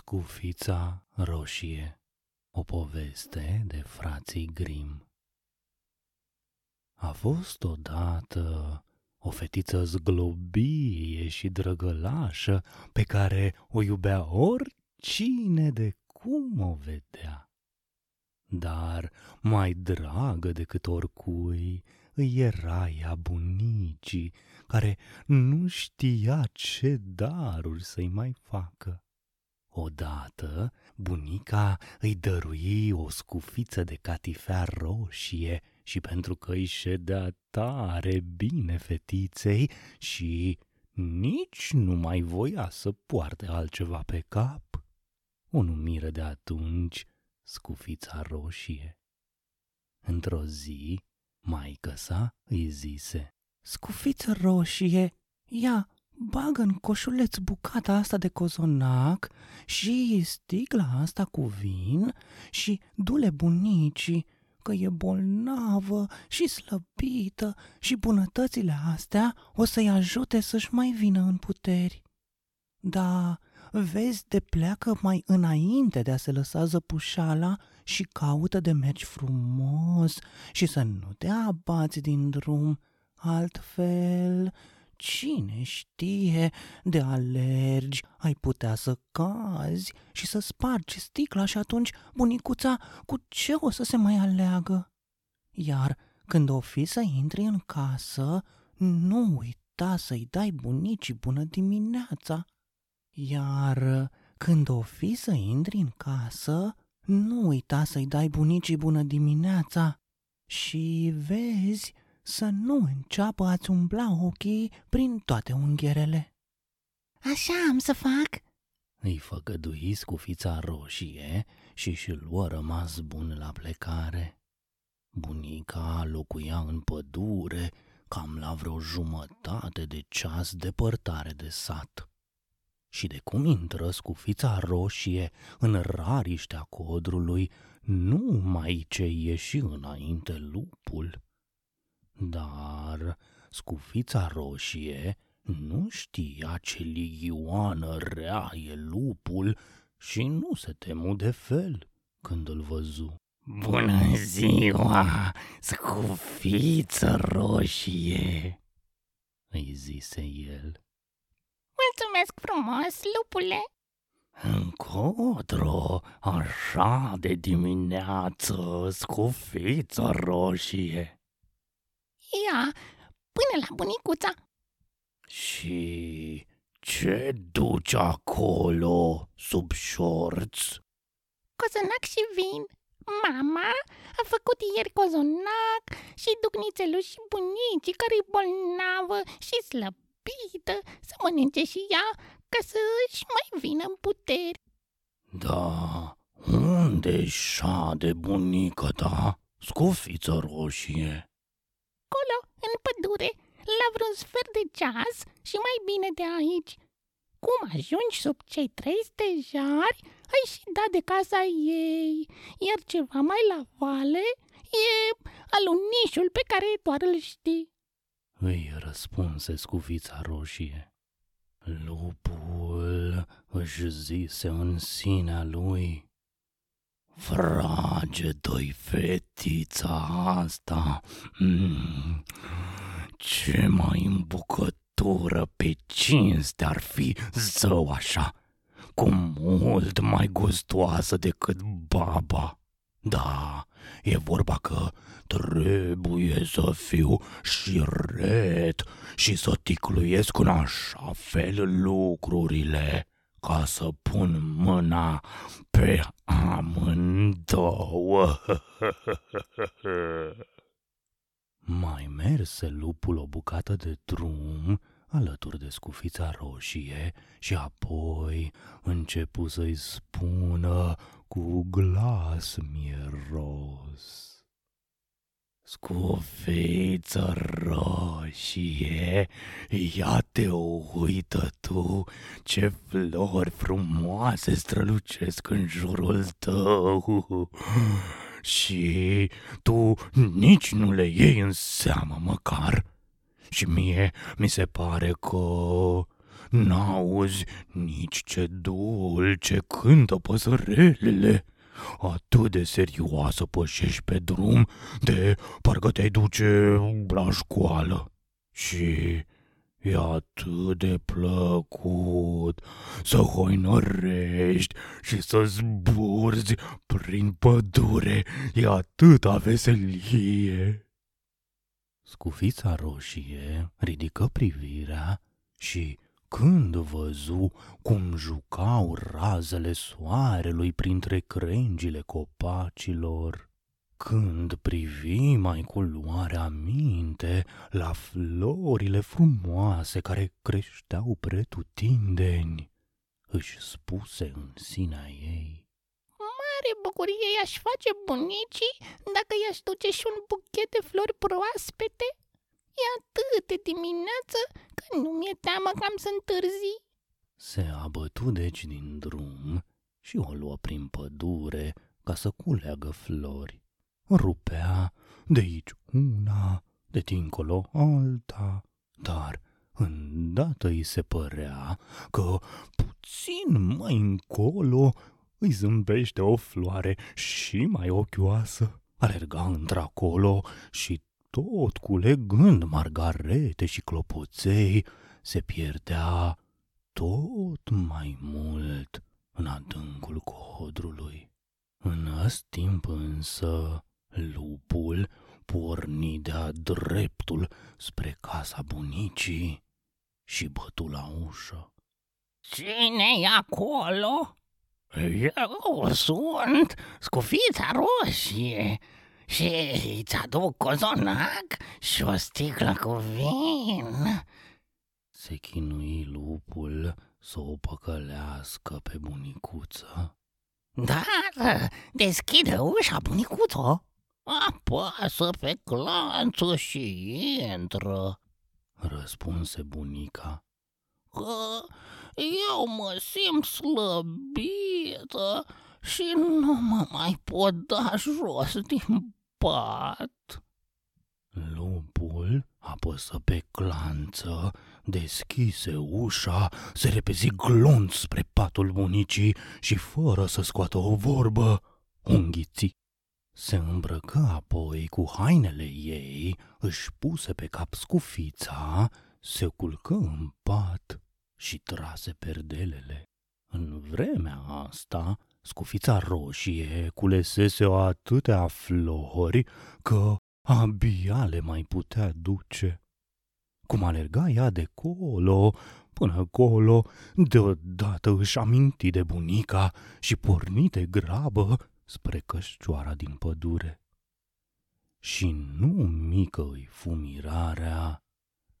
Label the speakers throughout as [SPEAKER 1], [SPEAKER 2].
[SPEAKER 1] Scufița roșie O poveste de frații Grim A fost odată o fetiță zglobie și drăgălașă pe care o iubea oricine de cum o vedea. Dar mai dragă decât oricui îi era ea bunicii, care nu știa ce daruri să-i mai facă. Odată, bunica îi dărui o scufiță de catifea roșie și pentru că îi ședea tare bine fetiței și nici nu mai voia să poarte altceva pe cap, o numire de atunci scufița roșie. Într-o zi, maică sa îi zise, Scufiță roșie, ia, bagă în coșuleț bucata asta de cozonac și sticla asta cu vin și dule bunicii că e bolnavă și slăbită și bunătățile astea o să-i ajute să-și mai vină în puteri. Da, vezi de pleacă mai înainte de a se lăsa zăpușala și caută de mergi frumos și să nu te abați din drum, altfel Cine știe, de alergi, ai putea să cazi și să spargi sticla și atunci bunicuța cu ce o să se mai aleagă? Iar când o fi să intri în casă, nu uita să-i dai bunicii bună dimineața. Iar când o fi să intri în casă, nu uita să-i dai bunicii bună dimineața. Și vezi să nu înceapă a-ți umbla ochii prin toate unghierele.
[SPEAKER 2] Așa am să fac,
[SPEAKER 1] îi făgădui fița roșie și și luă rămas bun la plecare. Bunica locuia în pădure, cam la vreo jumătate de ceas depărtare de sat. Și de cum intră scufița roșie în rariștea codrului, nu mai ce ieși înainte lupul. Dar scufița roșie nu știa ce ligioană rea e lupul și nu se temu de fel când îl văzu.
[SPEAKER 3] Bună ziua, scufiță roșie,
[SPEAKER 1] îi zise el.
[SPEAKER 2] Mulțumesc frumos, lupule!
[SPEAKER 3] Încotro, așa de dimineață, scufiță roșie.
[SPEAKER 2] Ia, până la bunicuța.
[SPEAKER 3] Și ce duci acolo, sub șorț?
[SPEAKER 2] Cozonac și vin. Mama a făcut ieri cozonac și duc nițelul și bunicii care e bolnavă și slăbită să mănânce și ea ca să își mai vină în puteri.
[SPEAKER 3] Da, unde de bunica ta, scufiță roșie?
[SPEAKER 2] Acolo, în pădure, la vreun sfert de ceas și mai bine de aici. Cum ajungi sub cei trei stejari, ai și dat de casa ei, iar ceva mai la vale e alunișul pe care doar îl știi.
[SPEAKER 1] Îi răspunse scufița roșie. Lupul își zise în sinea lui, Frage doi fetița asta, mm, ce mai îmbucătură pe cinste ar fi zău așa, cu mult mai gustoasă decât baba. Da, e vorba că trebuie să fiu și ret și să ticluiesc în așa fel lucrurile ca să pun mâna pe amândouă. Mai merse lupul o bucată de drum alături de scufița roșie și apoi începu să-i spună cu glas mieros. Scufiță roșie, ia te uită tu ce flori frumoase strălucesc în jurul tău și tu nici nu le iei în seamă măcar. Și mie mi se pare că
[SPEAKER 3] N-auzi nici ce dulce cântă păsărelele. Atât de serioasă pășești pe drum de parcă te-ai duce la școală. Și e atât de plăcut să hoinărești și să zburzi prin pădure. E atâta veselie.
[SPEAKER 1] Scufița roșie ridică privirea și când văzu cum jucau razele soarelui printre crengile copacilor, când privi mai cu luarea minte la florile frumoase care creșteau pretutindeni, își spuse în sinea ei.
[SPEAKER 2] Mare bucurie i-aș face bunicii dacă i-aș duce și un buchet de flori proaspete. E atât de dimineață că nu mi-e teamă că am să întârzi.
[SPEAKER 1] Se abătu deci din drum și o luă prin pădure ca să culeagă flori. Rupea de aici una, de dincolo alta, dar îndată îi se părea că puțin mai încolo îi zâmbește o floare și mai ochioasă. Alerga într-acolo și tot culegând margarete și clopoței, se pierdea tot mai mult în adâncul codrului. În acest timp însă, lupul porni de-a dreptul spre casa bunicii și bătu la ușă.
[SPEAKER 2] cine e acolo? Eu sunt scufița roșie și îți aduc cozonac și o sticlă cu vin.
[SPEAKER 1] Se chinui lupul să o păcălească pe bunicuță.
[SPEAKER 2] Dar deschide ușa, bunicuțo. Apasă pe clanță și intră.
[SPEAKER 1] Răspunse bunica.
[SPEAKER 2] Că eu mă simt slăbită și nu mă mai pot da jos din pat.
[SPEAKER 1] Lupul apăsă pe clanță, deschise ușa, se repezi glonț spre patul bunicii și, fără să scoată o vorbă, o înghiți. Se îmbrăcă apoi cu hainele ei, își puse pe cap scufița, se culcă în pat și trase perdelele. În vremea asta, scufița roșie culesese o atâtea flori că abia le mai putea duce. Cum alerga ea de colo până colo, deodată își aminti de bunica și porni de grabă spre cășcioara din pădure. Și nu mică îi fu mirarea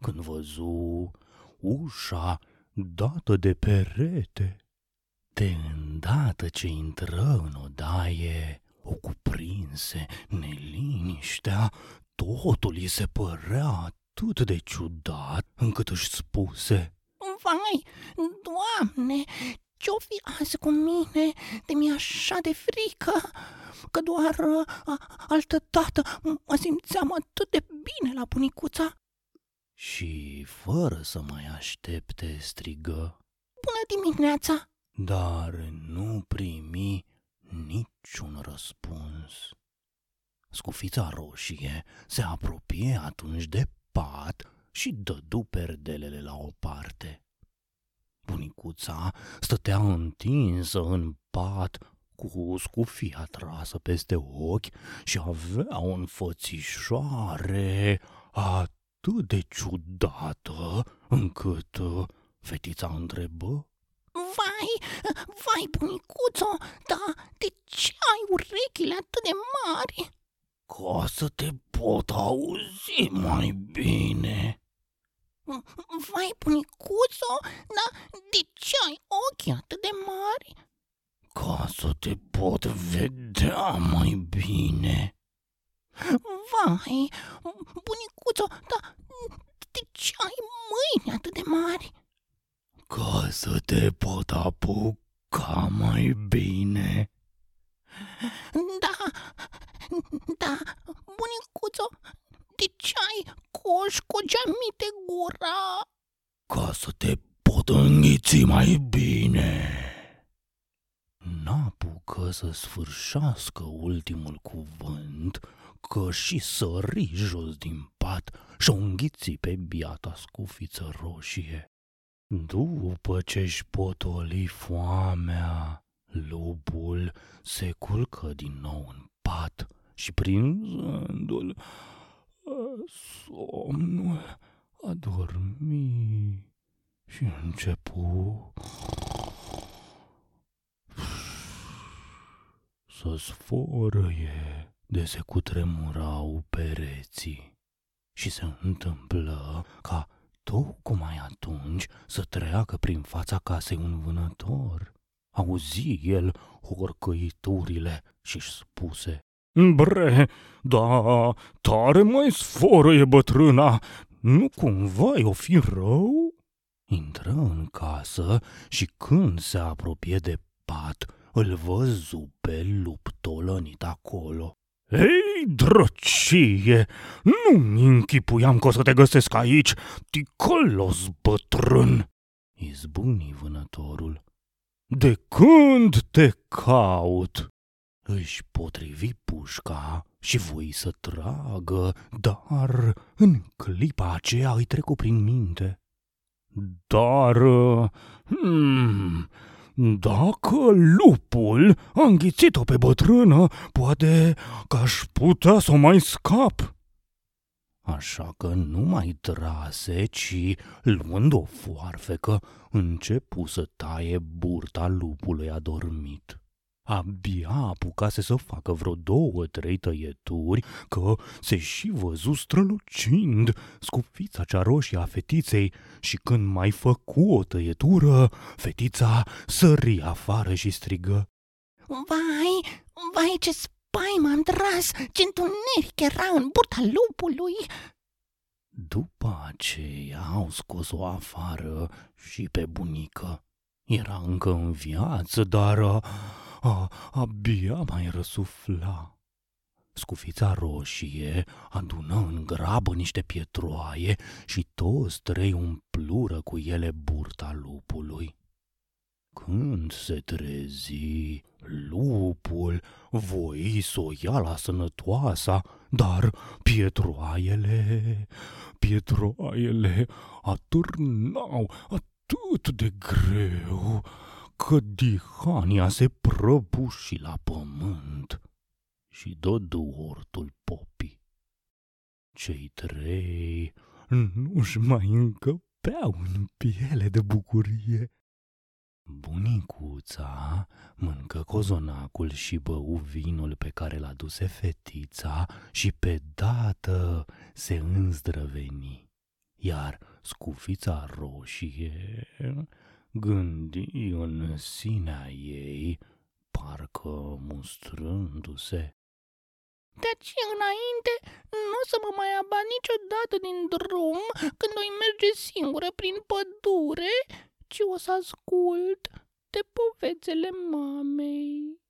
[SPEAKER 1] când văzu ușa dată de perete. De îndată ce intră în odaie, o cuprinse neliniștea, totul îi se părea atât de ciudat încât își spuse
[SPEAKER 2] Vai, doamne, ce-o fi azi cu mine de mi așa de frică? Că doar a, altă dată mă simțeam atât de bine la bunicuța.
[SPEAKER 1] și, fără să mai aștepte, strigă,
[SPEAKER 2] Bună dimineața!
[SPEAKER 1] Dar nu primi niciun răspuns. Scufița roșie se apropie atunci de pat și dădu perdelele la o parte. Bunicuța stătea întinsă în pat cu scufia trasă peste ochi și avea o înfățișoare atât de ciudată încât uh, fetița întrebă
[SPEAKER 2] Vai, vai, bunicuțo, dar de ce ai urechile atât de mari?
[SPEAKER 3] Ca să te pot auzi mai bine.
[SPEAKER 2] Vai, bunicuțo, dar de ce ai ochii atât de mari?
[SPEAKER 3] Ca să te pot vedea mai bine.
[SPEAKER 2] Vai, bunicuțo, dar de ce ai mâini atât de mari?
[SPEAKER 3] Ca să te pot apuca mai bine.
[SPEAKER 2] Da, da, bunicuțo, de ce ai coș cu geamite gura?
[SPEAKER 3] Ca să te pot pot înghiți mai bine.
[SPEAKER 1] N-apucă să sfârșească ultimul cuvânt, că și sări jos din pat și o înghiți pe biata scufiță roșie. După ce-și potoli foamea, lupul se culcă din nou în pat și prinzându-l somnul a dormi și începu să sforăie de se cutremurau pereții și se întâmplă ca tocmai atunci să treacă prin fața casei un vânător. Auzi el horcăiturile și-și spuse Bre, da, tare mai sforăie bătrâna, nu cumva o fi rău? Intră în casă și când se apropie de pat, îl văzu pe lup tolănit acolo. Ei, drăcie, nu-mi închipuiam că o să te găsesc aici, ticălos bătrân, izbuni vânătorul. De când te caut? Își potrivi pușca și voi să tragă, dar în clipa aceea îi trecu prin minte. Dar, hmm, dacă lupul a înghițit-o pe bătrână, poate că aș putea să o mai scap. Așa că nu mai trase, ci, luând o foarfecă, începu să taie burta lupului adormit. Abia apucase să facă vreo două, trei tăieturi, că se și văzu strălucind scufița cea roșie a fetiței și când mai făcu o tăietură, fetița sări afară și strigă.
[SPEAKER 2] Vai, vai ce spaimă am tras, ce întuneric era în burta lupului!
[SPEAKER 1] După aceea au scos-o afară și pe bunică. Era încă în viață, dar a, abia mai răsufla. Scufița roșie adună în grabă niște pietroaie și toți trei umplură cu ele burta lupului. Când se trezi, lupul voi să o ia la sănătoasa, dar pietroaiele, pietroaiele atârnau atât de greu că dihania se prăbuși la pământ și dădu ortul popii. Cei trei nu-și mai încăpeau în piele de bucurie. Bunicuța mâncă cozonacul și bău vinul pe care l-a duse fetița și pe dată se înzdrăveni, iar scufița roșie gândi în sinea ei, parcă mustrându-se.
[SPEAKER 2] De aici înainte nu o să mă mai abat niciodată din drum când o merge singură prin pădure, ci o să ascult de povețele mamei.